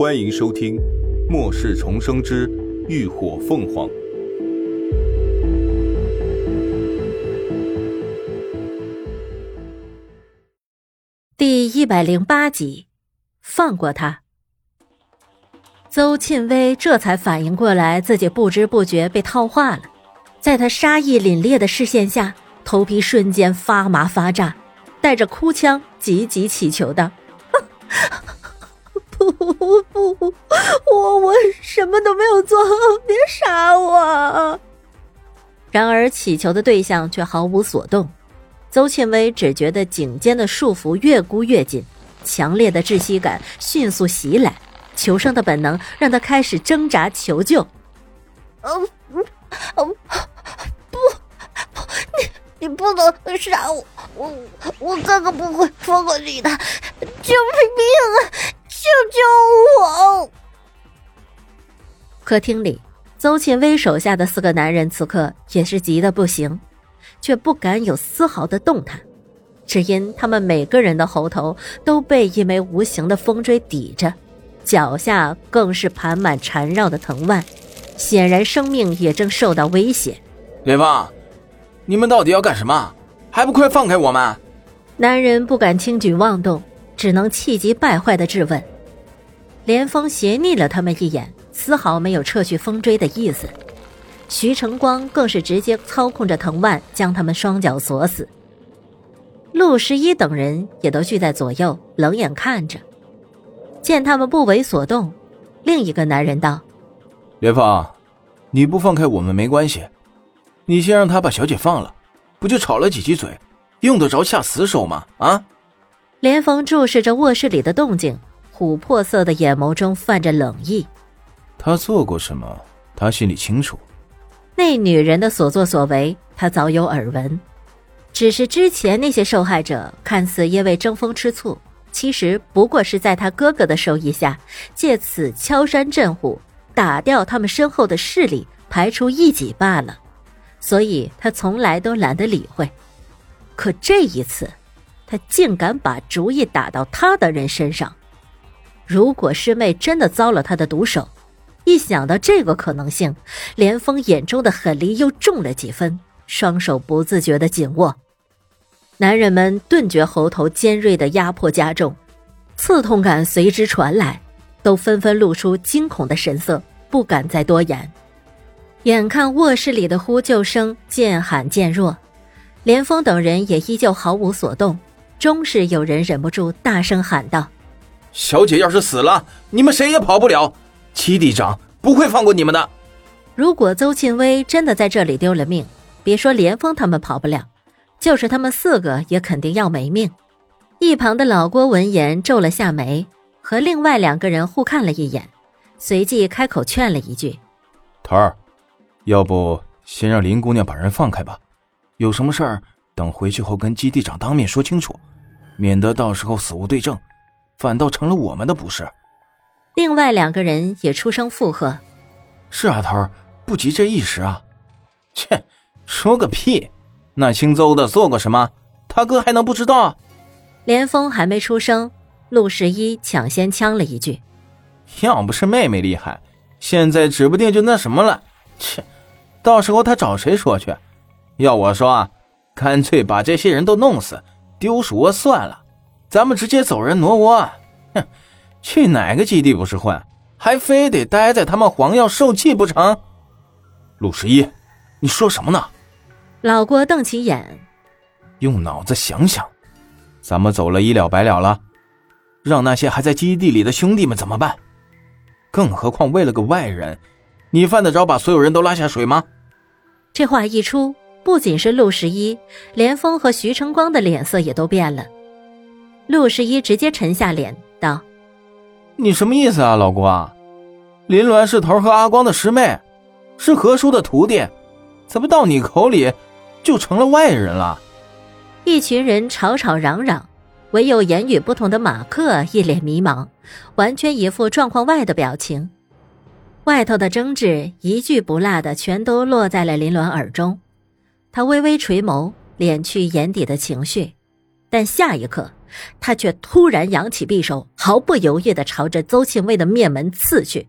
欢迎收听《末世重生之浴火凤凰》第一百零八集。放过他。邹庆威这才反应过来，自己不知不觉被套话了。在他杀意凛冽的视线下，头皮瞬间发麻发炸，带着哭腔，急急乞求道。不我我什么都没有做，别杀我！然而乞求的对象却毫无所动。邹庆威只觉得颈间的束缚越箍越紧，强烈的窒息感迅速袭来，求生的本能让他开始挣扎求救。嗯嗯嗯，不，你你不能杀我，我我哥哥不会放过你的，救命啊！救救我！客厅里，邹庆威手下的四个男人此刻也是急得不行，却不敢有丝毫的动弹，只因他们每个人的喉头都被一枚无形的风锥抵着，脚下更是盘满缠绕的藤蔓，显然生命也正受到威胁。连峰，你们到底要干什么？还不快放开我们！男人不敢轻举妄动。只能气急败坏的质问，连峰斜睨了他们一眼，丝毫没有撤去风锥的意思。徐成光更是直接操控着藤蔓将他们双脚锁死。陆十一等人也都聚在左右，冷眼看着。见他们不为所动，另一个男人道：“连峰，你不放开我们没关系，你先让他把小姐放了，不就吵了几句嘴，用得着下死手吗？啊？”连峰注视着卧室里的动静，琥珀色的眼眸中泛着冷意。他做过什么，他心里清楚。那女人的所作所为，他早有耳闻。只是之前那些受害者看似因为争风吃醋，其实不过是在他哥哥的授意下，借此敲山震虎，打掉他们身后的势力，排除异己罢了。所以他从来都懒得理会。可这一次。他竟敢把主意打到他的人身上，如果师妹真的遭了他的毒手，一想到这个可能性，连峰眼中的狠戾又重了几分，双手不自觉的紧握。男人们顿觉喉头尖锐的压迫加重，刺痛感随之传来，都纷纷露出惊恐的神色，不敢再多言。眼看卧室里的呼救声渐喊渐弱，连峰等人也依旧毫无所动。终是有人忍不住大声喊道：“小姐要是死了，你们谁也跑不了。七弟长不会放过你们的。如果邹庆威真的在这里丢了命，别说连峰他们跑不了，就是他们四个也肯定要没命。”一旁的老郭闻言皱了下眉，和另外两个人互看了一眼，随即开口劝了一句：“头儿，要不先让林姑娘把人放开吧，有什么事儿等回去后跟基地长当面说清楚。”免得到时候死无对证，反倒成了我们的不是。另外两个人也出声附和：“是啊，头儿，不急这一时啊。”切，说个屁！那姓邹的做过什么？他哥还能不知道？连峰还没出声，陆十一抢先呛了一句：“要不是妹妹厉害，现在指不定就那什么了。切，到时候他找谁说去？要我说啊，干脆把这些人都弄死。”丢鼠窝算了，咱们直接走人挪窝。哼，去哪个基地不是混，还非得待在他们黄药受气不成？陆十一，你说什么呢？老郭瞪起眼，用脑子想想，咱们走了一了百了了，让那些还在基地里的兄弟们怎么办？更何况为了个外人，你犯得着把所有人都拉下水吗？这话一出。不仅是陆十一，连峰和徐成光的脸色也都变了。陆十一直接沉下脸道：“你什么意思啊，老郭？林鸾是头儿和阿光的师妹，是何叔的徒弟，怎么到你口里就成了外人了？”一群人吵吵嚷嚷，唯有言语不同的马克一脸迷茫，完全一副状况外的表情。外头的争执一句不落的全都落在了林鸾耳中。他微微垂眸，敛去眼底的情绪，但下一刻，他却突然扬起匕首，毫不犹豫的朝着邹庆威的面门刺去。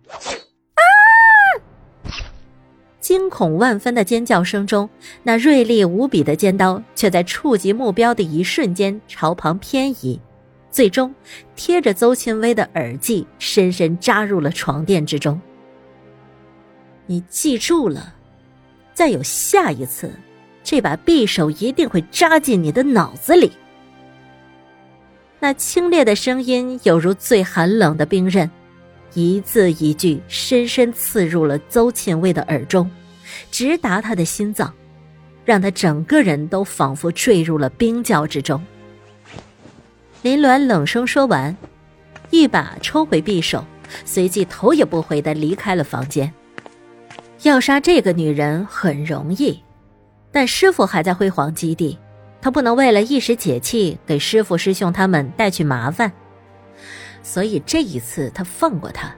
啊！惊恐万分的尖叫声中，那锐利无比的尖刀却在触及目标的一瞬间朝旁偏移，最终贴着邹庆威的耳际，深深扎入了床垫之中。你记住了，再有下一次。这把匕首一定会扎进你的脑子里。那清冽的声音犹如最寒冷的冰刃，一字一句深深刺入了邹庆卫的耳中，直达他的心脏，让他整个人都仿佛坠入了冰窖之中。林鸾冷声说完，一把抽回匕首，随即头也不回的离开了房间。要杀这个女人很容易。但师傅还在辉煌基地，他不能为了一时解气给师傅师兄他们带去麻烦，所以这一次他放过他。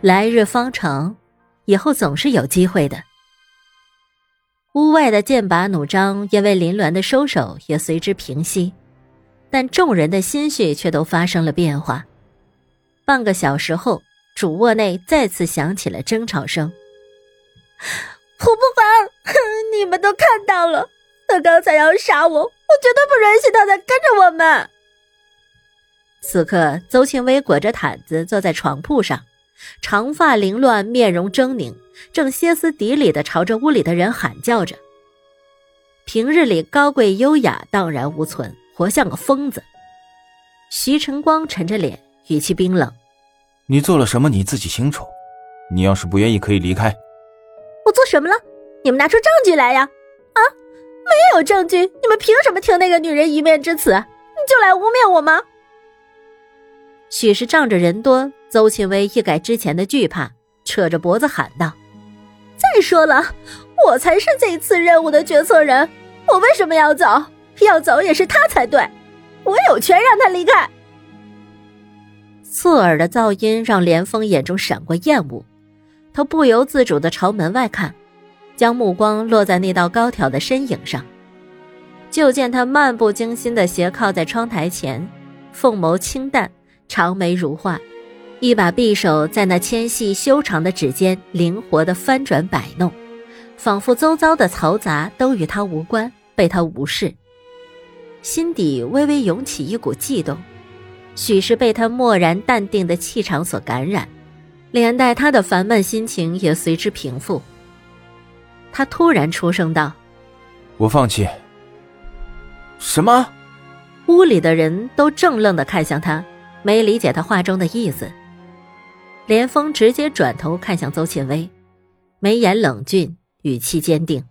来日方长，以后总是有机会的。屋外的剑拔弩张，因为林鸾的收手也随之平息，但众人的心绪却都发生了变化。半个小时后，主卧内再次响起了争吵声。我不管，你们都看到了，他刚才要杀我，我绝对不允许他再跟着我们。此刻，邹庆威裹着毯子坐在床铺上，长发凌乱，面容狰狞，正歇斯底里的朝着屋里的人喊叫着。平日里高贵优雅，荡然无存，活像个疯子。徐晨光沉着脸，语气冰冷：“你做了什么，你自己清楚。你要是不愿意，可以离开。”我做什么了？你们拿出证据来呀！啊，没有证据，你们凭什么听那个女人一面之词？你就来污蔑我吗？许是仗着人多，邹庆威一改之前的惧怕，扯着脖子喊道：“再说了，我才是这次任务的决策人，我为什么要走？要走也是他才对，我有权让他离开。”刺耳的噪音让连峰眼中闪过厌恶。他不由自主的朝门外看，将目光落在那道高挑的身影上，就见他漫不经心的斜靠在窗台前，凤眸清淡，长眉如画，一把匕首在那纤细修长的指尖灵活地翻转摆弄，仿佛周遭的嘈杂都与他无关，被他无视。心底微微涌起一股悸动，许是被他漠然淡定的气场所感染。连带他的烦闷心情也随之平复。他突然出声道：“我放弃。”什么？屋里的人都怔愣的看向他，没理解他话中的意思。连峰直接转头看向邹庆威，眉眼冷峻，语气坚定：“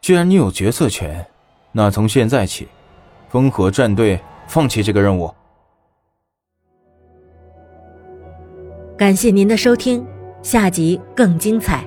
既然你有决策权，那从现在起，风火战队放弃这个任务。”感谢您的收听，下集更精彩。